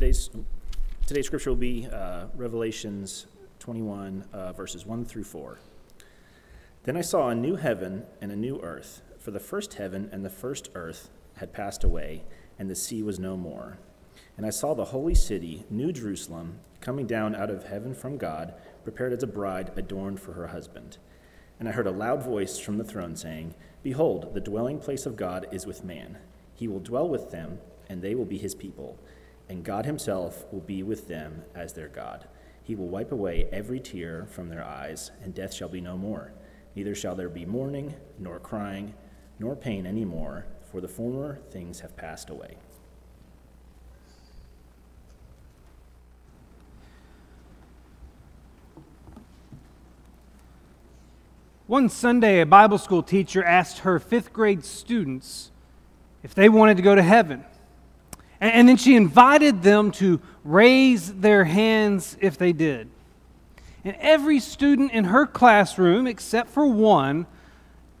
today's, today's scripture will be uh, Revelations 21, uh, verses 1 through 4. Then I saw a new heaven and a new earth, for the first heaven and the first earth had passed away, and the sea was no more. And I saw the holy city, New Jerusalem, coming down out of heaven from God, prepared as a bride adorned for her husband. And I heard a loud voice from the throne saying, Behold, the dwelling place of God is with man. He will dwell with them, and they will be his people. And God himself will be with them as their God. He will wipe away every tear from their eyes, and death shall be no more. Neither shall there be mourning, nor crying, nor pain any more, for the former things have passed away. One Sunday, a Bible school teacher asked her fifth grade students if they wanted to go to heaven. And, then she invited them to raise their hands if they did. And every student in her classroom, except for one,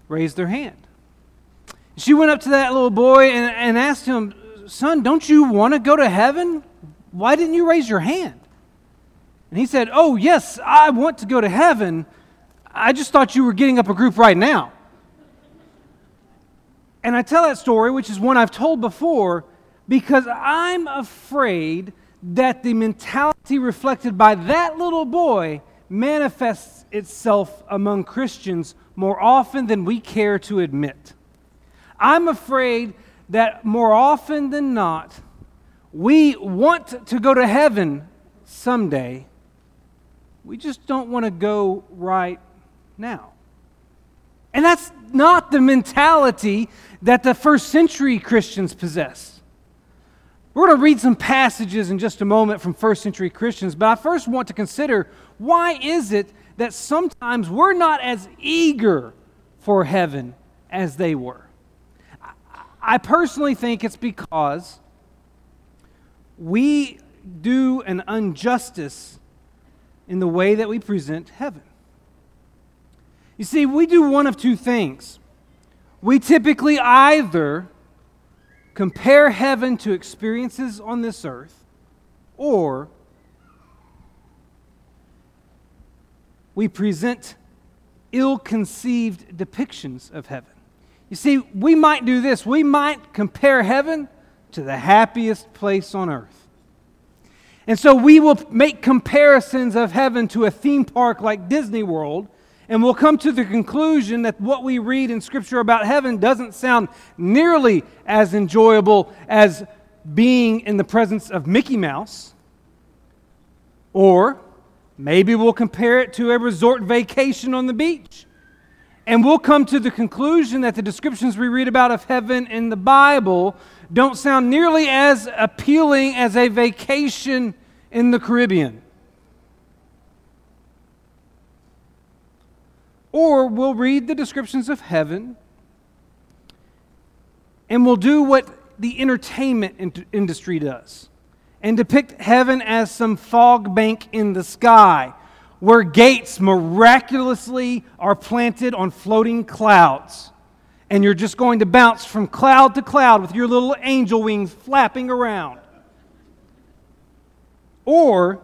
raised their hand. She went up to that little boy and, and asked him, Son, don't you want to go to heaven? Why didn't you raise your hand? And he said, Oh, yes, I want to go to heaven. I just thought you were getting up a group right now. And I tell that story, which is one I've told before, because I'm afraid that the mentality reflected by that little boy manifests itself among Christians more often than we care to admit. I'm afraid that more often than not, we want to go to heaven someday. We just don't want to go right now. And that's not the mentality that the first century Christians possessed. We're going to read some passages in just a moment from first century Christians, but I first want to consider why is it that sometimes we're not as eager for heaven as they were? I personally think it's because we do an injustice in the way that we present heaven. You see, we do one of two things. We typically either compare heaven to experiences on this earth, or we present ill conceived depictions of heaven. You see, we might do this. We might compare heaven to the happiest place on earth. And so we will make comparisons of heaven to a theme park like Disney World and we'll come to the conclusion that what we read in Scripture about heaven doesn't sound nearly as enjoyable as being in the presence of Mickey Mouse. Or maybe we'll compare it to a resort vacation on the beach. And we'll come to the conclusion that the descriptions we read about of heaven in the Bible don't sound nearly as appealing as a vacation in the Caribbean. Or we'll read the descriptions of heaven and we'll do what the entertainment in- industry does and depict heaven as some fog bank in the sky where gates miraculously are planted on floating clouds. And you're just going to bounce from cloud to cloud with your little angel wings flapping around. Or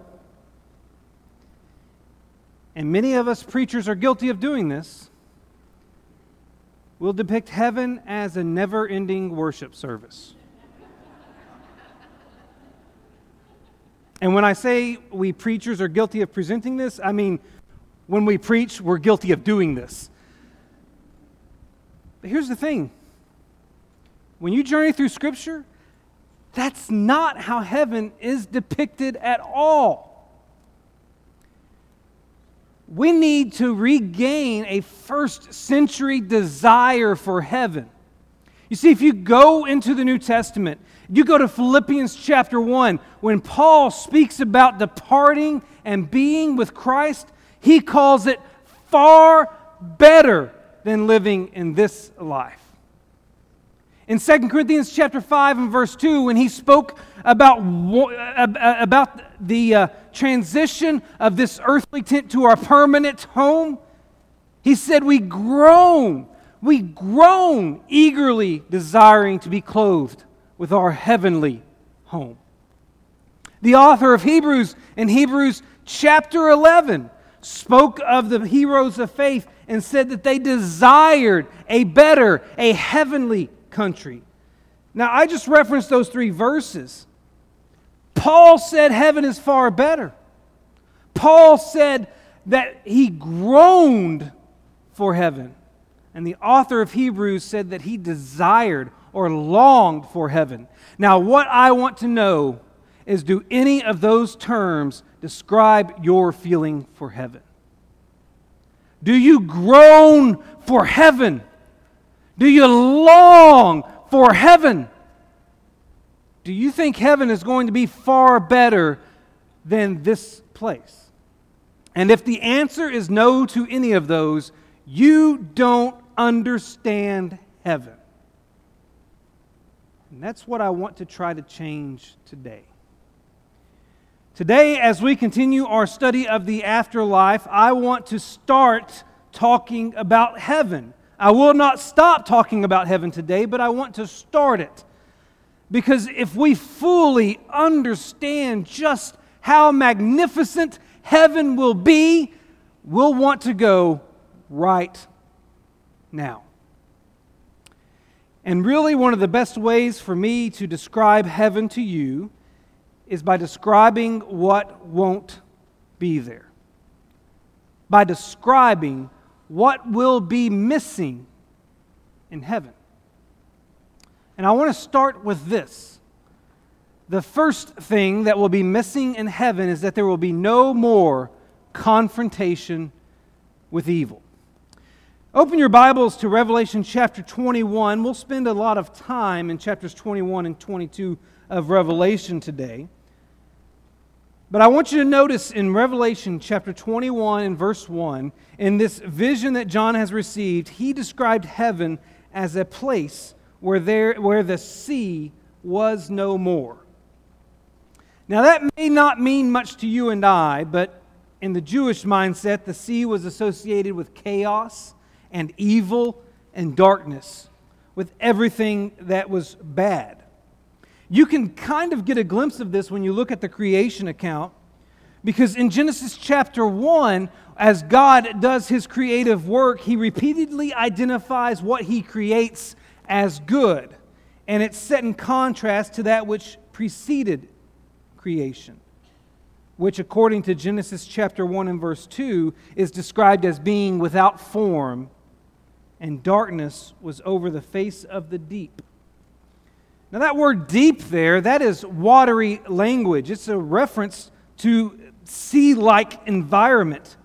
and many of us preachers are guilty of doing this, we'll depict heaven as a never ending worship service. and when I say we preachers are guilty of presenting this, I mean when we preach, we're guilty of doing this. But here's the thing when you journey through Scripture, that's not how heaven is depicted at all we need to regain a first century desire for heaven. You see, if you go into the New Testament, you go to Philippians chapter 1, when Paul speaks about departing and being with Christ, he calls it far better than living in this life. In 2 Corinthians chapter 5 and verse 2, when he spoke about, about the uh, transition of this earthly tent to our permanent home, he said, We groan, we groan eagerly desiring to be clothed with our heavenly home. The author of Hebrews in Hebrews chapter 11 spoke of the heroes of faith and said that they desired a better, a heavenly country. Now, I just referenced those three verses. Paul said heaven is far better. Paul said that he groaned for heaven. And the author of Hebrews said that he desired or longed for heaven. Now, what I want to know is do any of those terms describe your feeling for heaven? Do you groan for heaven? Do you long for heaven? Do you think heaven is going to be far better than this place? And if the answer is no to any of those, you don't understand heaven. And that's what I want to try to change today. Today, as we continue our study of the afterlife, I want to start talking about heaven. I will not stop talking about heaven today, but I want to start it. Because if we fully understand just how magnificent heaven will be, we'll want to go right now. And really, one of the best ways for me to describe heaven to you is by describing what won't be there, by describing what will be missing in heaven. And I want to start with this. The first thing that will be missing in heaven is that there will be no more confrontation with evil. Open your Bibles to Revelation chapter 21. We'll spend a lot of time in chapters 21 and 22 of Revelation today. But I want you to notice in Revelation chapter 21 and verse 1, in this vision that John has received, he described heaven as a place where, there, where the sea was no more. Now, that may not mean much to you and I, but in the Jewish mindset, the sea was associated with chaos and evil and darkness, with everything that was bad. You can kind of get a glimpse of this when you look at the creation account, because in Genesis chapter 1, as God does his creative work, he repeatedly identifies what he creates as good. And it's set in contrast to that which preceded creation, which, according to Genesis chapter 1 and verse 2, is described as being without form, and darkness was over the face of the deep. Now, that word deep there, that is watery language. It's a reference to sea like environment.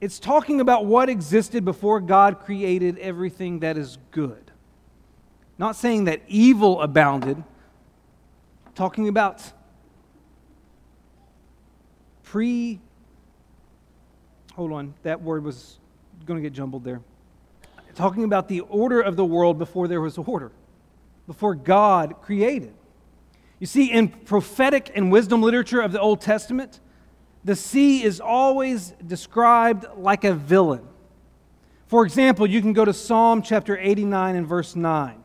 It's talking about what existed before God created everything that is good. Not saying that evil abounded, talking about pre. Hold on, that word was going to get jumbled there talking about the order of the world before there was order, before God created. You see, in prophetic and wisdom literature of the Old Testament, the sea is always described like a villain. For example, you can go to Psalm chapter 89 and verse 9.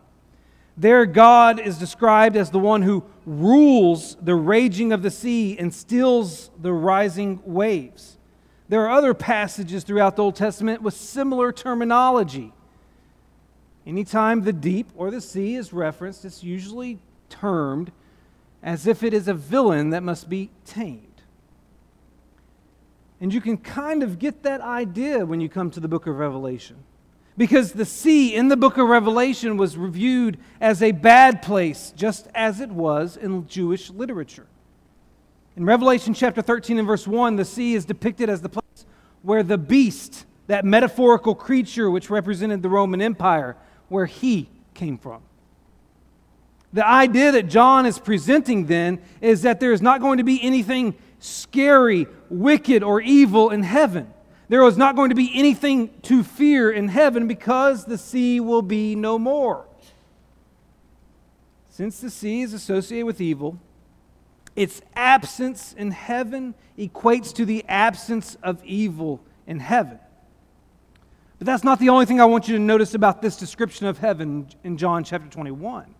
There, God is described as the one who rules the raging of the sea and stills the rising waves. There are other passages throughout the Old Testament with similar terminology. Anytime the deep or the sea is referenced, it's usually termed as if it is a villain that must be tamed. And you can kind of get that idea when you come to the book of Revelation. Because the sea in the book of Revelation was reviewed as a bad place, just as it was in Jewish literature. In Revelation chapter 13 and verse 1, the sea is depicted as the place where the beast, that metaphorical creature which represented the Roman Empire, where he came from. The idea that John is presenting then is that there is not going to be anything scary, wicked, or evil in heaven. There is not going to be anything to fear in heaven because the sea will be no more. Since the sea is associated with evil, its absence in heaven equates to the absence of evil in heaven. But that's not the only thing I want you to notice about this description of heaven in John chapter 21.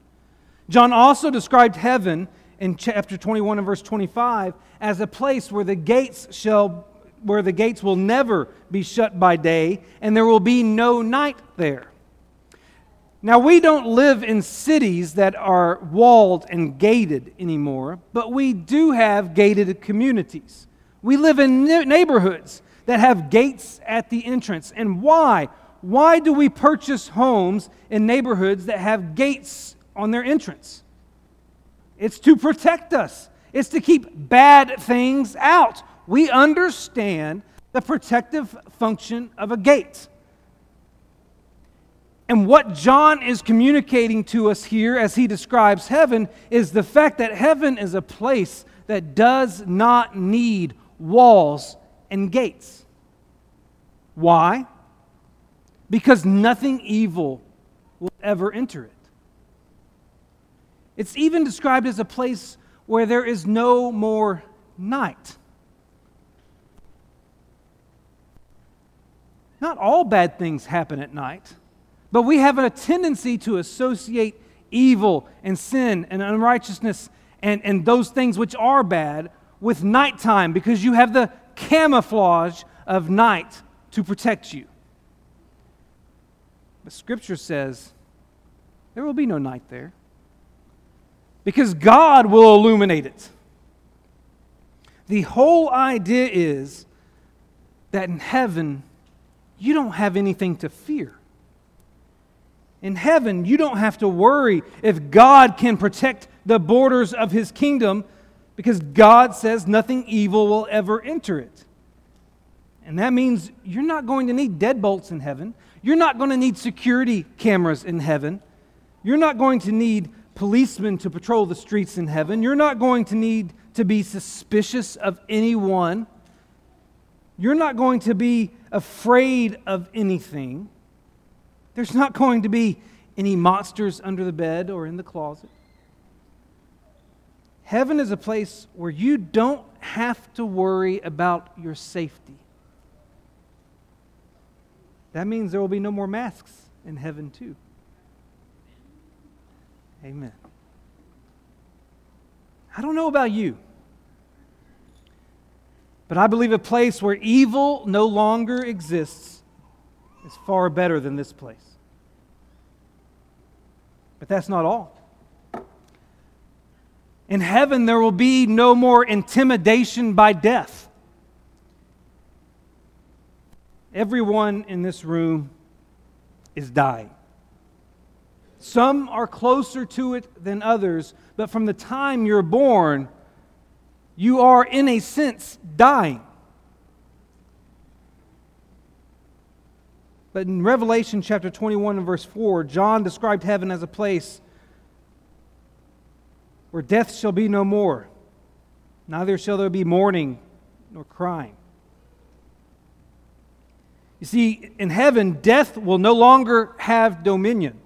John also described heaven in chapter 21 and verse 25 as a place where the gates shall where the gates will never be shut by day and there will be no night there. Now, we don't live in cities that are walled and gated anymore, but we do have gated communities. We live in neighborhoods that have gates at the entrance. And why? Why do we purchase homes in neighborhoods that have gates on their entrance? It's to protect us, it's to keep bad things out. We understand the protective function of a gate. And what John is communicating to us here as he describes heaven is the fact that heaven is a place that does not need walls and gates. Why? Because nothing evil will ever enter it. It's even described as a place where there is no more night. Not all bad things happen at night. But we have a tendency to associate evil and sin and unrighteousness and, and those things which are bad with nighttime because you have the camouflage of night to protect you. But Scripture says there will be no night there because God will illuminate it. The whole idea is that in heaven, you don't have anything to fear. In heaven, you don't have to worry if God can protect the borders of his kingdom because God says nothing evil will ever enter it. And that means you're not going to need deadbolts in heaven. You're not going to need security cameras in heaven. You're not going to need policemen to patrol the streets in heaven. You're not going to need to be suspicious of anyone. You're not going to be afraid of anything. There's not going to be any monsters under the bed or in the closet. Heaven is a place where you don't have to worry about your safety. That means there will be no more masks in heaven, too. Amen. I don't know about you, but I believe a place where evil no longer exists is far better than this place. But that's not all. In heaven, there will be no more intimidation by death. Everyone in this room is dying. Some are closer to it than others, but from the time you're born, you are, in a sense, dying. But in Revelation chapter 21 and verse 4, John described heaven as a place where death shall be no more, neither shall there be mourning nor crying. You see, in heaven, death will no longer have dominion.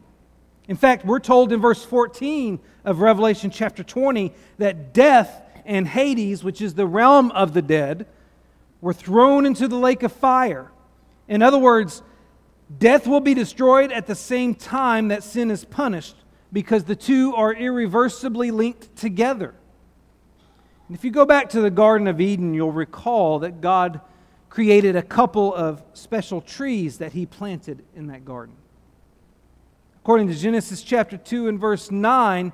In fact, we're told in verse 14 of Revelation chapter 20 that death and Hades, which is the realm of the dead, were thrown into the lake of fire. In other words, Death will be destroyed at the same time that sin is punished because the two are irreversibly linked together. And if you go back to the Garden of Eden, you'll recall that God created a couple of special trees that he planted in that garden. According to Genesis chapter 2 and verse 9,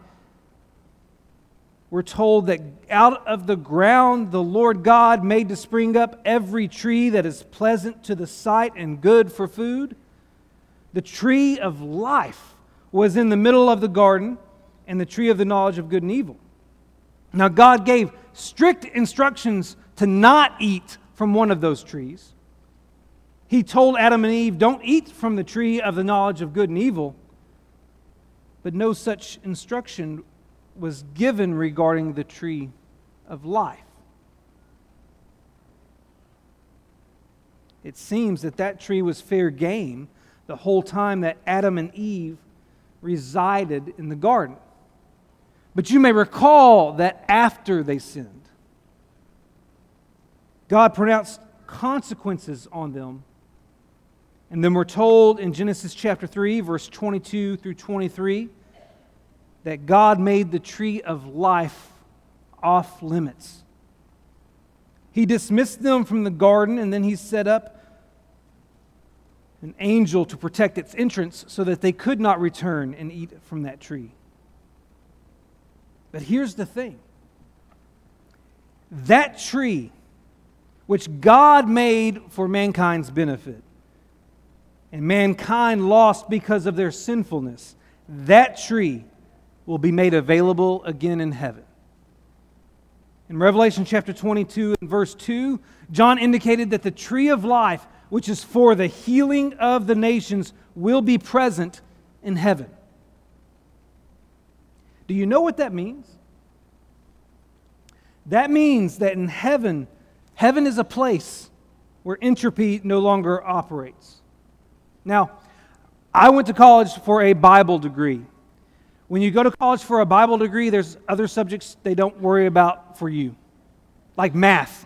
we're told that out of the ground the Lord God made to spring up every tree that is pleasant to the sight and good for food. The tree of life was in the middle of the garden, and the tree of the knowledge of good and evil. Now, God gave strict instructions to not eat from one of those trees. He told Adam and Eve, Don't eat from the tree of the knowledge of good and evil. But no such instruction was given regarding the tree of life. It seems that that tree was fair game the whole time that Adam and Eve resided in the garden. But you may recall that after they sinned, God pronounced consequences on them. And then we're told in Genesis chapter 3, verse 22 through 23, that God made the tree of life off limits. He dismissed them from the garden and then he set up an angel to protect its entrance so that they could not return and eat from that tree. But here's the thing that tree, which God made for mankind's benefit, and mankind lost because of their sinfulness, that tree will be made available again in heaven. In Revelation chapter 22 and verse 2, John indicated that the tree of life, which is for the healing of the nations, will be present in heaven. Do you know what that means? That means that in heaven, heaven is a place where entropy no longer operates. Now, I went to college for a Bible degree. When you go to college for a Bible degree, there's other subjects they don't worry about for you, like math.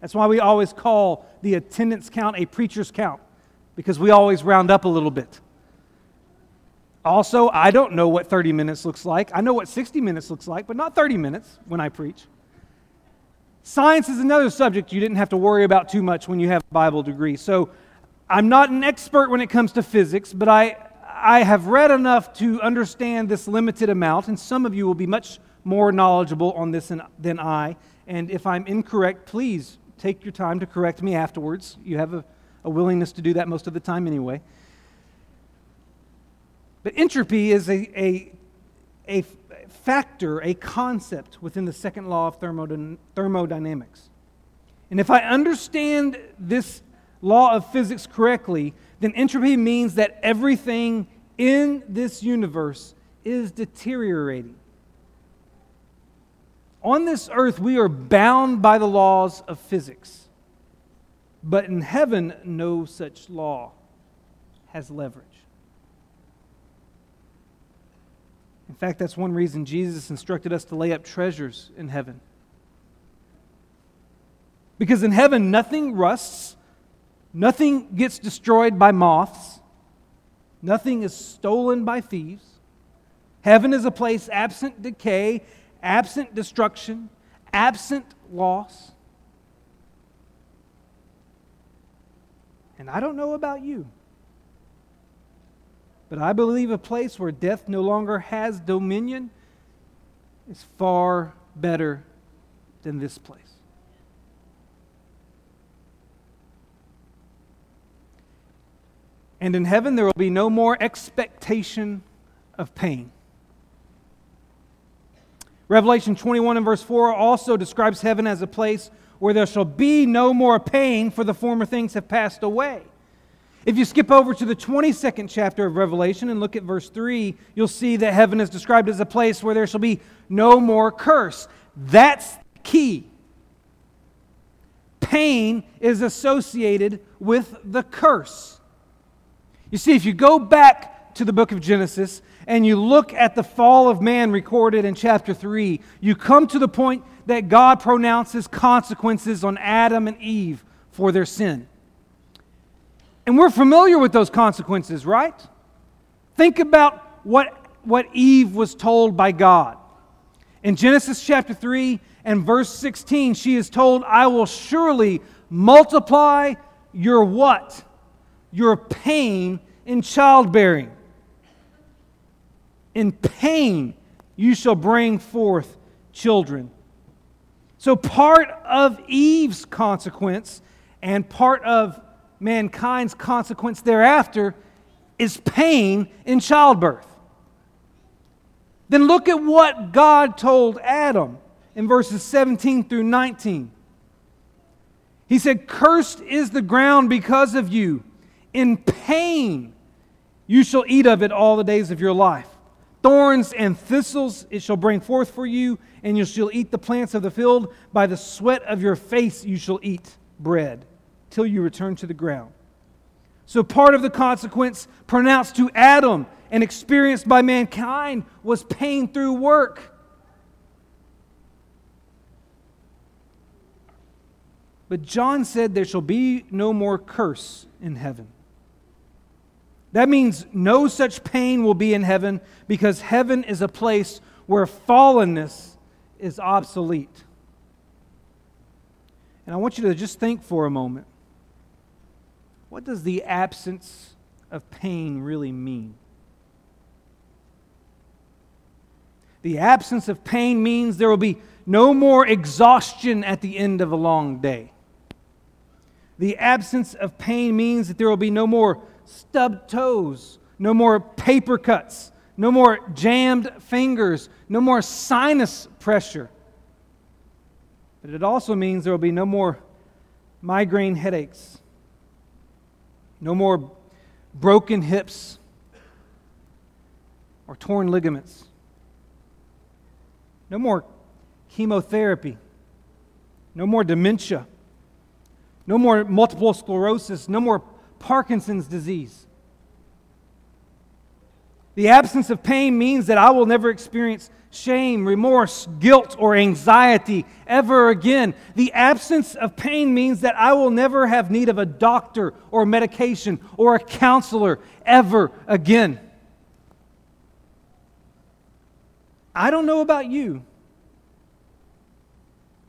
That's why we always call the attendance count a preacher's count, because we always round up a little bit. Also, I don't know what 30 minutes looks like. I know what 60 minutes looks like, but not 30 minutes when I preach. Science is another subject you didn't have to worry about too much when you have a Bible degree. So I'm not an expert when it comes to physics, but I, I have read enough to understand this limited amount, and some of you will be much more knowledgeable on this than, I. And if I'm incorrect, please take your time to correct me afterwards. You have a, a willingness to do that most of the time anyway. But entropy is a, a, a factor, a concept within the second law of thermodynamics. And if I understand this law of physics correctly, then entropy means that everything in this universe is deteriorating. On this earth, we are bound by the laws of physics. But in heaven, no such law has leverage. In fact, that's one reason Jesus instructed us to lay up treasures in heaven. Because in heaven, nothing rusts, nothing gets destroyed by moths, nothing is stolen by thieves. Heaven is a place absent decay, absent destruction, absent loss. And I don't know about you. But I believe a place where death no longer has dominion is far better than this place. And in heaven, there will be no more expectation of pain. Revelation 21 and verse 4 also describes heaven as a place where there shall be no more pain, for the former things have passed away. If you skip over to the 22nd chapter of Revelation and look at verse 3, you'll see that heaven is described as a place where there shall be no more curse. That's key. Pain is associated with the curse. You see, if you go back to the book of Genesis and you look at the fall of man recorded in chapter 3, you come to the point that God pronounces consequences on Adam and Eve for their sin. And we're familiar with those consequences, right? Think about what, what Eve was told by God. In Genesis chapter 3 and verse 16, she is told, I will surely multiply your what? Your pain in childbearing. In pain you shall bring forth children. So, part of Eve's consequence and part of mankind's consequence thereafter is pain in childbirth. Then look at what God told Adam in verses 17 through 19. He said, Cursed is the ground because of you. In pain you shall eat of it all the days of your life. Thorns and thistles it shall bring forth for you, and you shall eat the plants of the field. By the sweat of your face you shall eat bread till you return to the ground. So, part of the consequence pronounced to Adam and experienced by mankind was pain through work. But John said there shall be no more curse in heaven. That means no such pain will be in heaven because heaven is a place where fallenness is obsolete. And I want you to just think for a moment what does the absence of pain really mean? The absence of pain means there will be no more exhaustion at the end of a long day. The absence of pain means that there will be no more stubbed toes, no more paper cuts, no more jammed fingers, no more sinus pressure. But it also means there will be no more migraine headaches, no more broken hips or torn ligaments, no more chemotherapy, no more dementia, no more multiple sclerosis, no more Parkinson's disease. The absence of pain means that I will never experience shame, remorse, guilt, or anxiety ever again. The absence of pain means that I will never have need of a doctor or medication or a counselor ever again. I don't know about you,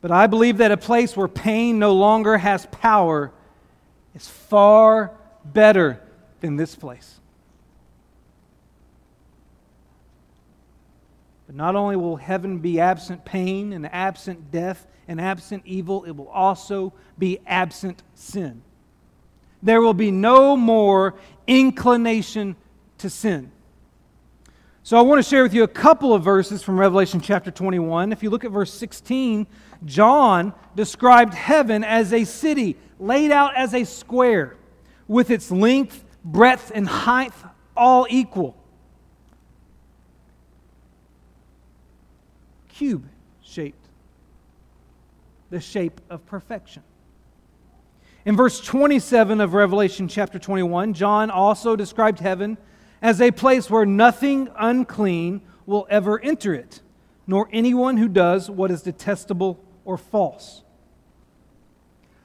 but I believe that a place where pain no longer has power is far better than this place. But not only will heaven be absent pain and absent death and absent evil, it will also be absent sin. There will be no more inclination to sin. So I want to share with you a couple of verses from Revelation chapter 21. If you look at verse 16, John described heaven as a city laid out as a square with its length, breadth, and height all equal. Cube shaped, the shape of perfection. In verse 27 of Revelation chapter 21, John also described heaven as a place where nothing unclean will ever enter it, nor anyone who does what is detestable or false.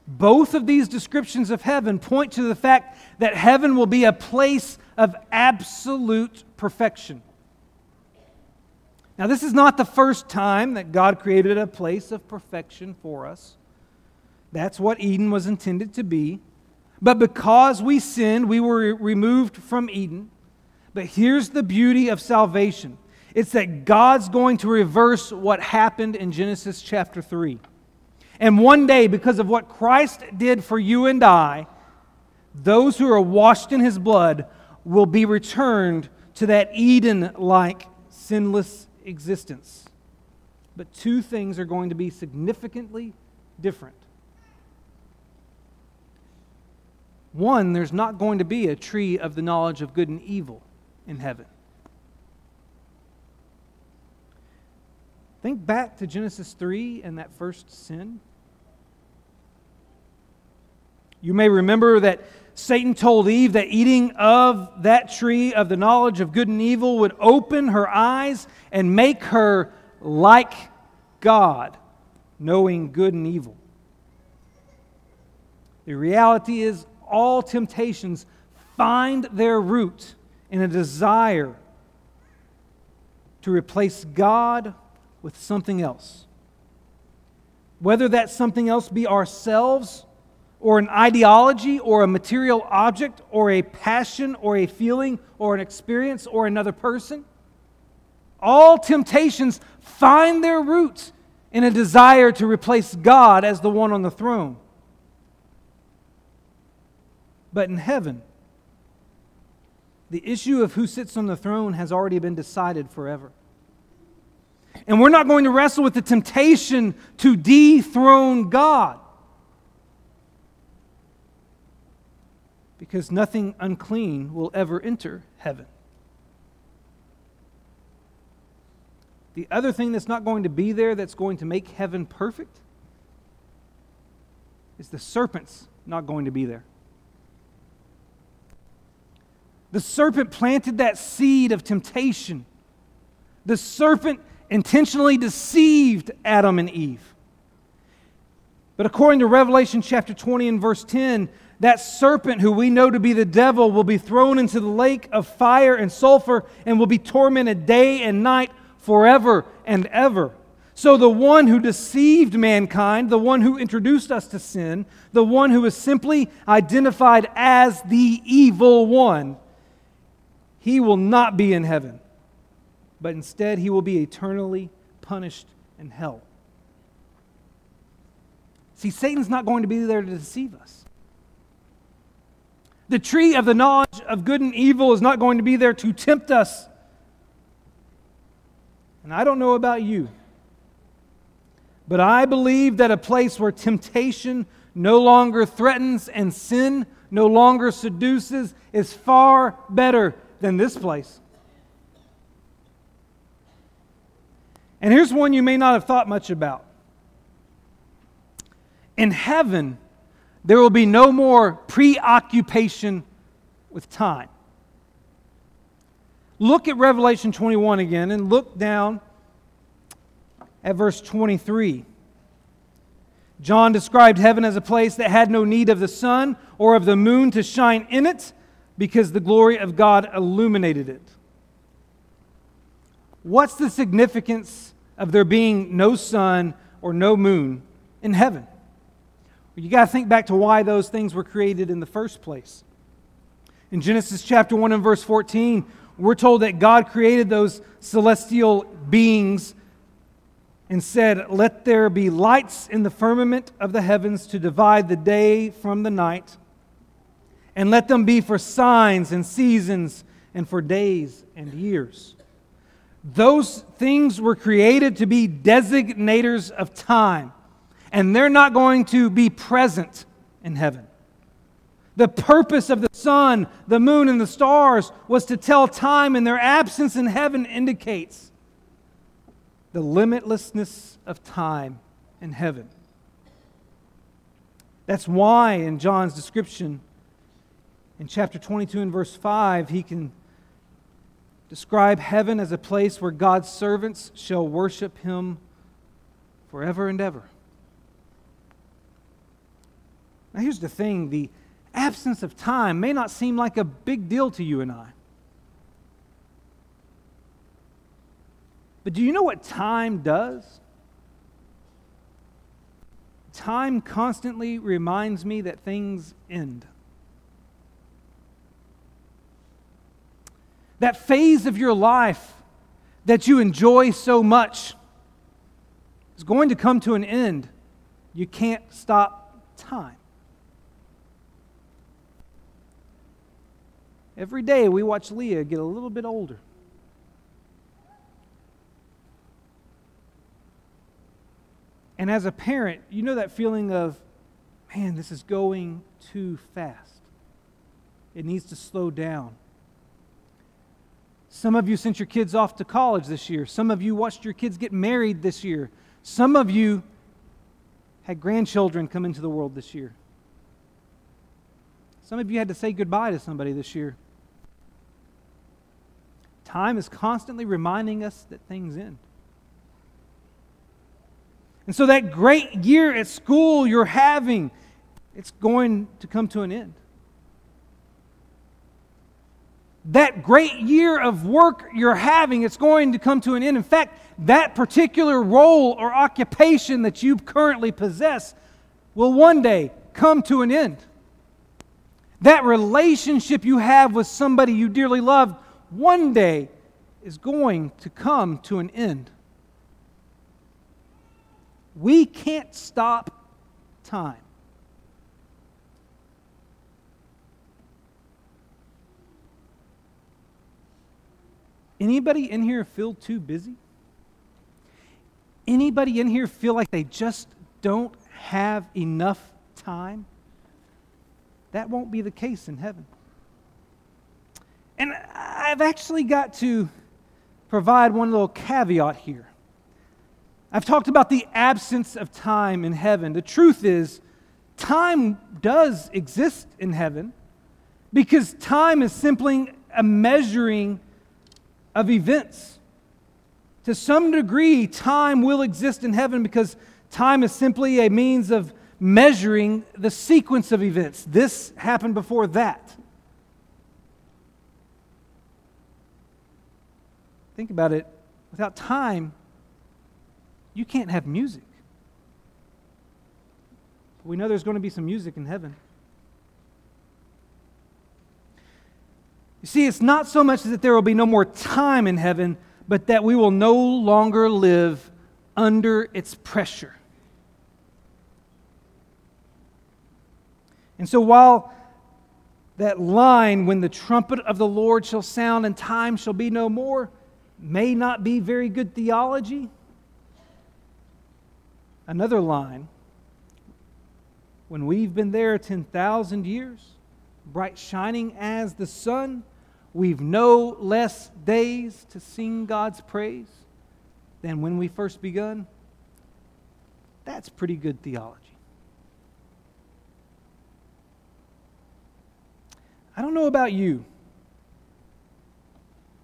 Both of these descriptions of heaven point to the fact that heaven will be a place of absolute perfection. Now, this is not the first time that God created a place of perfection for us. That's what Eden was intended to be. But because we sinned, we were removed from Eden. But here's the beauty of salvation it's that God's going to reverse what happened in Genesis chapter 3. And one day, because of what Christ did for you and I, those who are washed in his blood will be returned to that Eden like sinless existence. But two things are going to be significantly different. One, there's not going to be a tree of the knowledge of good and evil in heaven. Think back to Genesis 3 and that first sin. You may remember that Satan told Eve that eating of that tree of the knowledge of good and evil would open her eyes and make her like God, knowing good and evil. The reality is, all temptations find their root in a desire to replace God with something else. Whether that something else be ourselves, or an ideology, or a material object, or a passion, or a feeling, or an experience, or another person, all temptations find their roots in a desire to replace God as the one on the throne. But in heaven, the issue of who sits on the throne has already been decided forever. And we're not going to wrestle with the temptation to dethrone God. Because nothing unclean will ever enter heaven. The other thing that's not going to be there that's going to make heaven perfect is the serpent's not going to be there. The serpent planted that seed of temptation. The serpent intentionally deceived Adam and Eve. But according to Revelation chapter 20 and verse 10, that serpent, who we know to be the devil, will be thrown into the lake of fire and sulfur and will be tormented day and night forever and ever. So, the one who deceived mankind, the one who introduced us to sin, the one who is simply identified as the evil one, he will not be in heaven, but instead he will be eternally punished in hell. See, Satan's not going to be there to deceive us. The tree of the knowledge of good and evil is not going to be there to tempt us. And I don't know about you. But I believe that a place where temptation no longer threatens and sin no longer seduces is far better than this place. And here's one you may not have thought much about. In heaven, there will be no more preoccupation with time. Look at Revelation 21 again and look down at verse 23. John described heaven as a place that had no need of the sun or of the moon to shine in it because the glory of God illuminated it. What's the significance of there being no sun or no moon in heaven? You got to think back to why those things were created in the first place. In Genesis chapter 1 and verse 14, we're told that God created those celestial beings and said, Let there be lights in the firmament of the heavens to divide the day from the night, and let them be for signs and seasons and for days and years. Those things were created to be designators of time, and they're not going to be present in heaven. The purpose of the sun, the moon, and the stars was to tell time, and their absence in heaven indicates the limitlessness of time in heaven. That's why, in John's description, in chapter 22 and verse 5, he can describe heaven as a place where God's servants shall worship him forever and ever. Now, here's the thing the absence of time may not seem like a big deal to you and I. But do you know what time does? Time constantly reminds me that things end. That phase of your life that you enjoy so much is going to come to an end. You can't stop time. Every day we watch Leah get a little bit older. And as a parent, you know that feeling of, man, this is going too fast. It needs to slow down. Some of you sent your kids off to college this year. Some of you watched your kids get married this year. Some of you had grandchildren come into the world this year. Some of you had to say goodbye to somebody this year. Time is constantly reminding us that things end. And so that great year at school you're having, it's going to come to an end. That great year of work you're having, it's going to come to an end. In fact, that particular role or occupation that you currently possess will one day come to an end. That relationship you have with somebody you dearly love one day is going to come to an end. We can't stop time. Anybody in here feel too busy? Anybody in here feel like they just don't have enough time? That won't be the case in heaven. And I've actually got to provide one little caveat here. I've talked about the absence of time in heaven. The truth is, time does exist in heaven because time is simply a measuring of events. To some degree, time will exist in heaven because time is simply a means of measuring the sequence of events. This happened before that. Think about it. Without time, you can't have music. We know there's going to be some music in heaven. You see, it's not so much that there will be no more time in heaven, but that we will no longer live under its pressure. And so, while that line, when the trumpet of the Lord shall sound and time shall be no more, may not be very good theology, another line, when we've been there 10,000 years, bright shining as the sun, we've no less days to sing God's praise than when we first begun. That's pretty good theology. I don't know about you,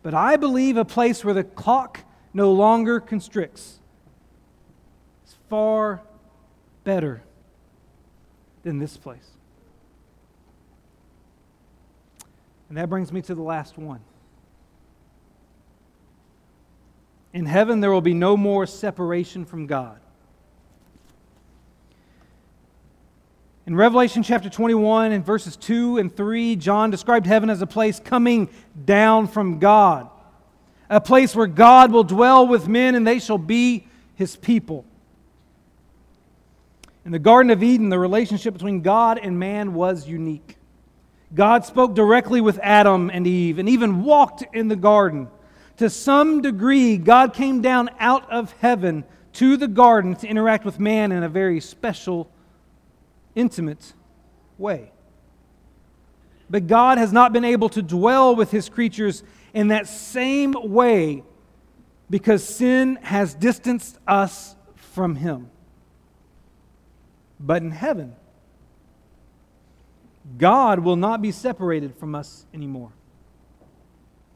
but I believe a place where the clock no longer constricts is far better than this place. And that brings me to the last one. In heaven, there will be no more separation from God. In Revelation chapter 21 and verses 2 and 3, John described heaven as a place coming down from God, a place where God will dwell with men and they shall be his people. In the Garden of Eden, the relationship between God and man was unique. God spoke directly with Adam and Eve and even walked in the garden. To some degree, God came down out of heaven to the garden to interact with man in a very special, intimate way. But God has not been able to dwell with his creatures in that same way because sin has distanced us from him. But in heaven, God will not be separated from us anymore.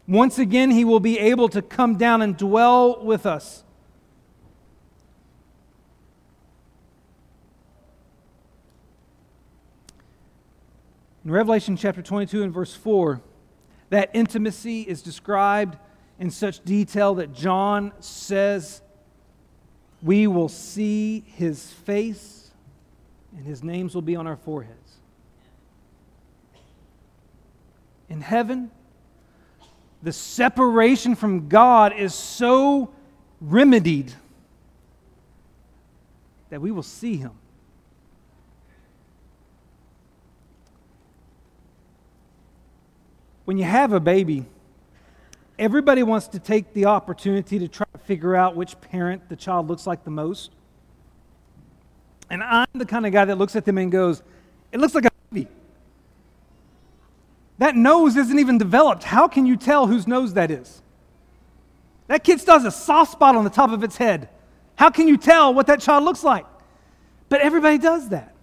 Once again, He will be able to come down and dwell with us. In Revelation chapter 22 and verse 4, that intimacy is described in such detail that John says, We will see his face, and his names will be on our foreheads. In heaven, the separation from God is so remedied that we will see him. When you have a baby, everybody wants to take the opportunity to try to figure out which parent the child looks like the most. And I'm the kind of guy that looks at them and goes, It looks like a. That nose isn't even developed. How can you tell whose nose that is? That kid still has a soft spot on the top of its head. How can you tell what that child looks like? But everybody does that.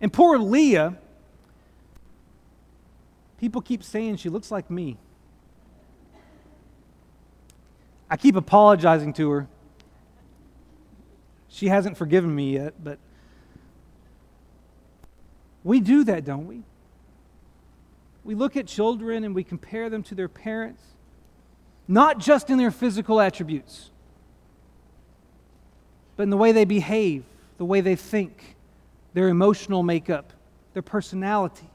And poor Leah, people keep saying she looks like me. I keep apologizing to her. She hasn't forgiven me yet, but we do that, don't we? We look at children and we compare them to their parents, not just in their physical attributes, but in the way they behave, the way they think, their emotional makeup, their personality.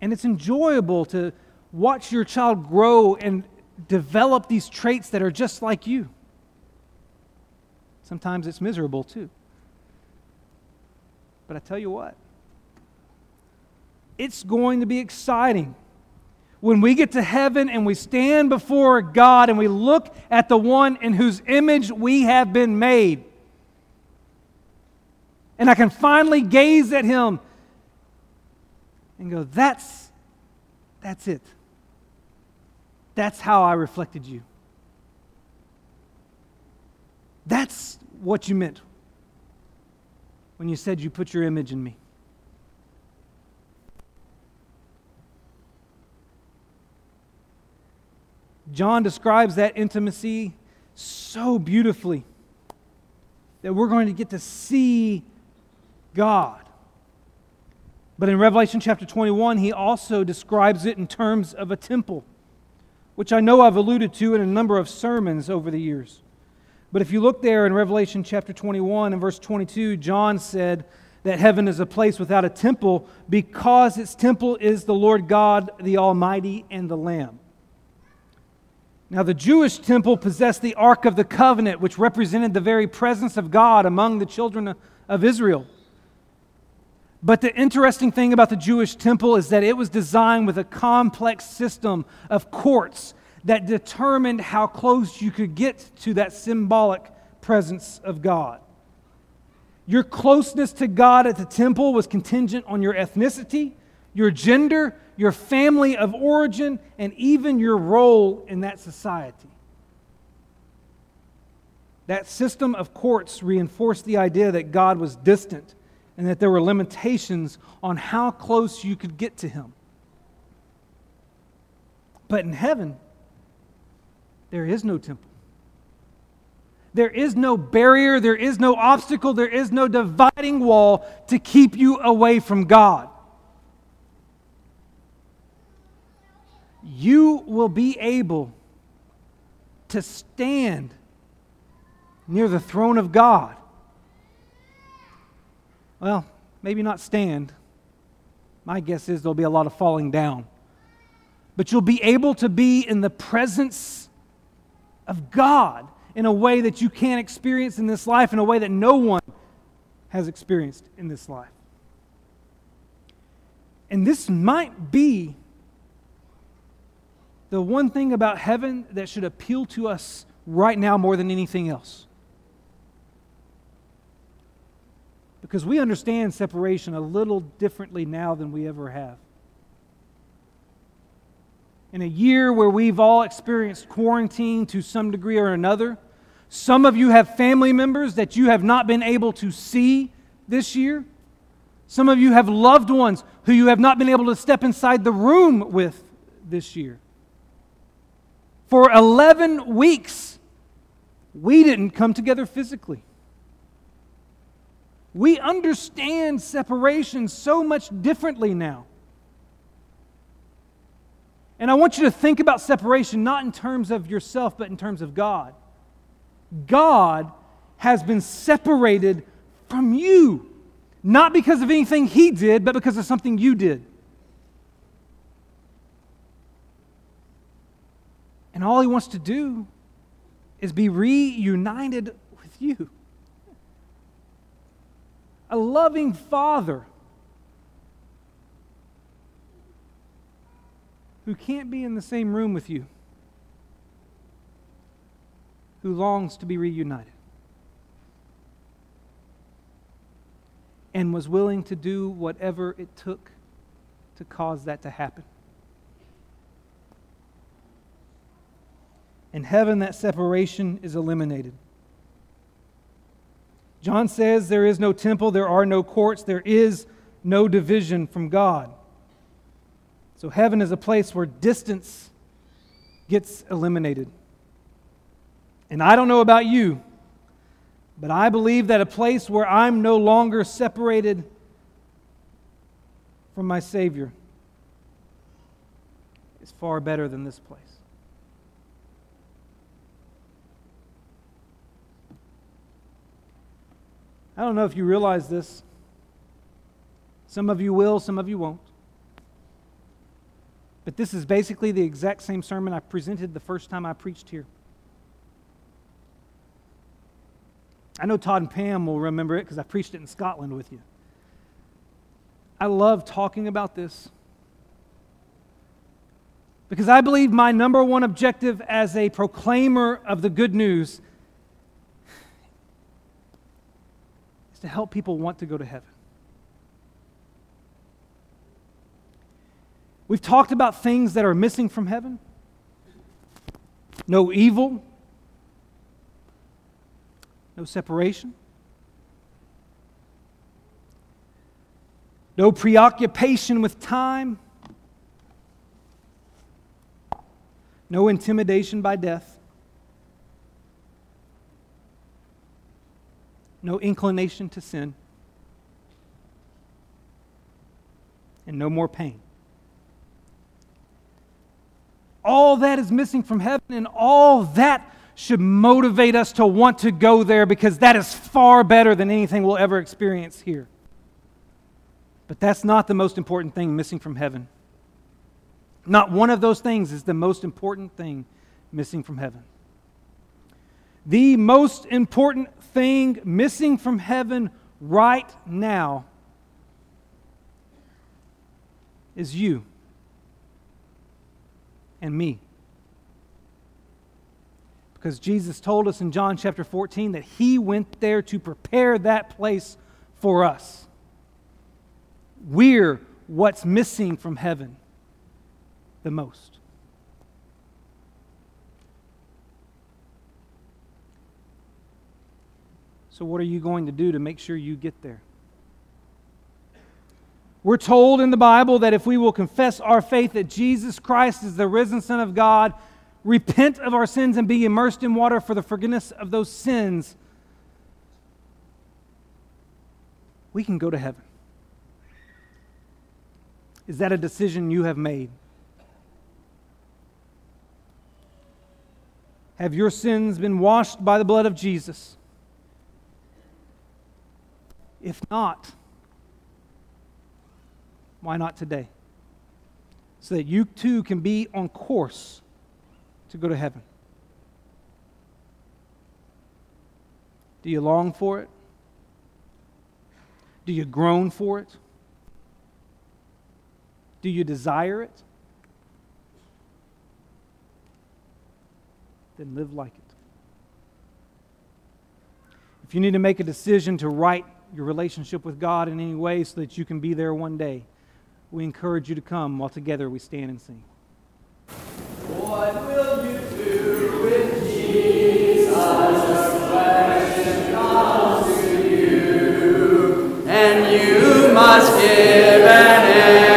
And it's enjoyable to watch your child grow and develop these traits that are just like you. Sometimes it's miserable too. But I tell you what, it's going to be exciting when we get to heaven and we stand before God and we look at the one in whose image we have been made. And I can finally gaze at him and go, that's, that's it. That's how I reflected you. That's what you meant when you said you put your image in me. John describes that intimacy so beautifully. that we're going to get to see God. But in Revelation chapter 21, he also describes it in terms of a temple, which I know I've alluded to in a number of sermons over the years. But if you look there in Revelation chapter 21 and verse 22, John said that heaven is a place without a temple because its temple is the Lord God, the Almighty, and the Lamb. Now, the Jewish temple possessed the Ark of the Covenant, which represented the very presence of God among the children of Israel. But the interesting thing about the Jewish temple is that it was designed with a complex system of courts that determined how close you could get to that symbolic presence of God. Your closeness to God at the temple was contingent on your ethnicity, your gender, your family of origin, and even your role in that society. That system of courts reinforced the idea that God was distant and that there were limitations on how close you could get to Him. But in heaven, there is no temple. There is no barrier, there is no obstacle, there is no dividing wall to keep you away from God. You will be able to stand near the throne of God. Well, maybe not stand. My guess is there'll be a lot of falling down. But you'll be able to be in the presence of God in a way that you can't experience in this life, in a way that no one has experienced in this life. And this might be the one thing about heaven that should appeal to us right now more than anything else. Because we understand separation a little differently now than we ever have in a year where we've all experienced quarantine to some degree or another. Some of you have family members that you have not been able to see this year. Some of you have loved ones who you have not been able to step inside the room with this year. For 11 weeks, we didn't come together physically. We understand separation so much differently now. And I want you to think about separation not in terms of yourself, but in terms of God. God has been separated from you, not because of anything He did, but because of something you did. And all He wants to do is be reunited with you. A loving Father who can't be in the same room with you, who longs to be reunited, and was willing to do whatever it took to cause that to happen. In heaven, that separation is eliminated. John says there is no temple, there are no courts, there is no division from God. So, heaven is a place where distance gets eliminated. And I don't know about you, but I believe that a place where I'm no longer separated from my Savior is far better than this place. I don't know if you realize this. Some of you will, some of you won't. But this is basically the exact same sermon I presented the first time I preached here. I know Todd and Pam will remember it because I preached it in Scotland with you. I love talking about this because I believe my number one objective as a proclaimer of the good news is to help people want to go to heaven. We've talked about things that are missing from heaven no evil, no separation, no preoccupation with time, no intimidation by death. No inclination to sin, and no more pain. All that is missing from heaven, and all that should motivate us to want to go there because that is far better than anything we'll ever experience here. But that's not the most important thing missing from heaven. Not one of those things is the most important thing missing from heaven. The most important thing missing from heaven right now is you and me. Because Jesus told us in John chapter 14 that he went there to prepare that place for us. We're what's missing from heaven the most. So, what are you going to do to make sure you get there? We're told in the Bible that if we will confess our faith that Jesus Christ is the risen Son of God, repent of our sins, and be immersed in water for the forgiveness of those sins, we can go to heaven. Is that a decision you have made? Have your sins been washed by the blood of Jesus? If not, why not today? So that you too can be on course to go to heaven. Do you long for it? Do you groan for it? Do you desire it? Then live like it. If you need to make a decision to right your relationship with God in any way so that you can be there one day, we encourage you to come while together we stand and sing. What will you do with Jesus when comes to you? And you must give an answer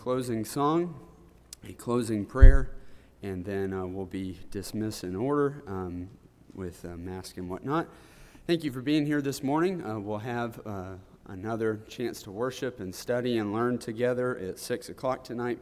closing song, a closing prayer, and then uh, we'll be dismissed in order um, with uh, mask and whatnot. Thank you for being here this morning. Uh, we'll have uh, another chance to worship and study and learn together at 6 o'clock tonight.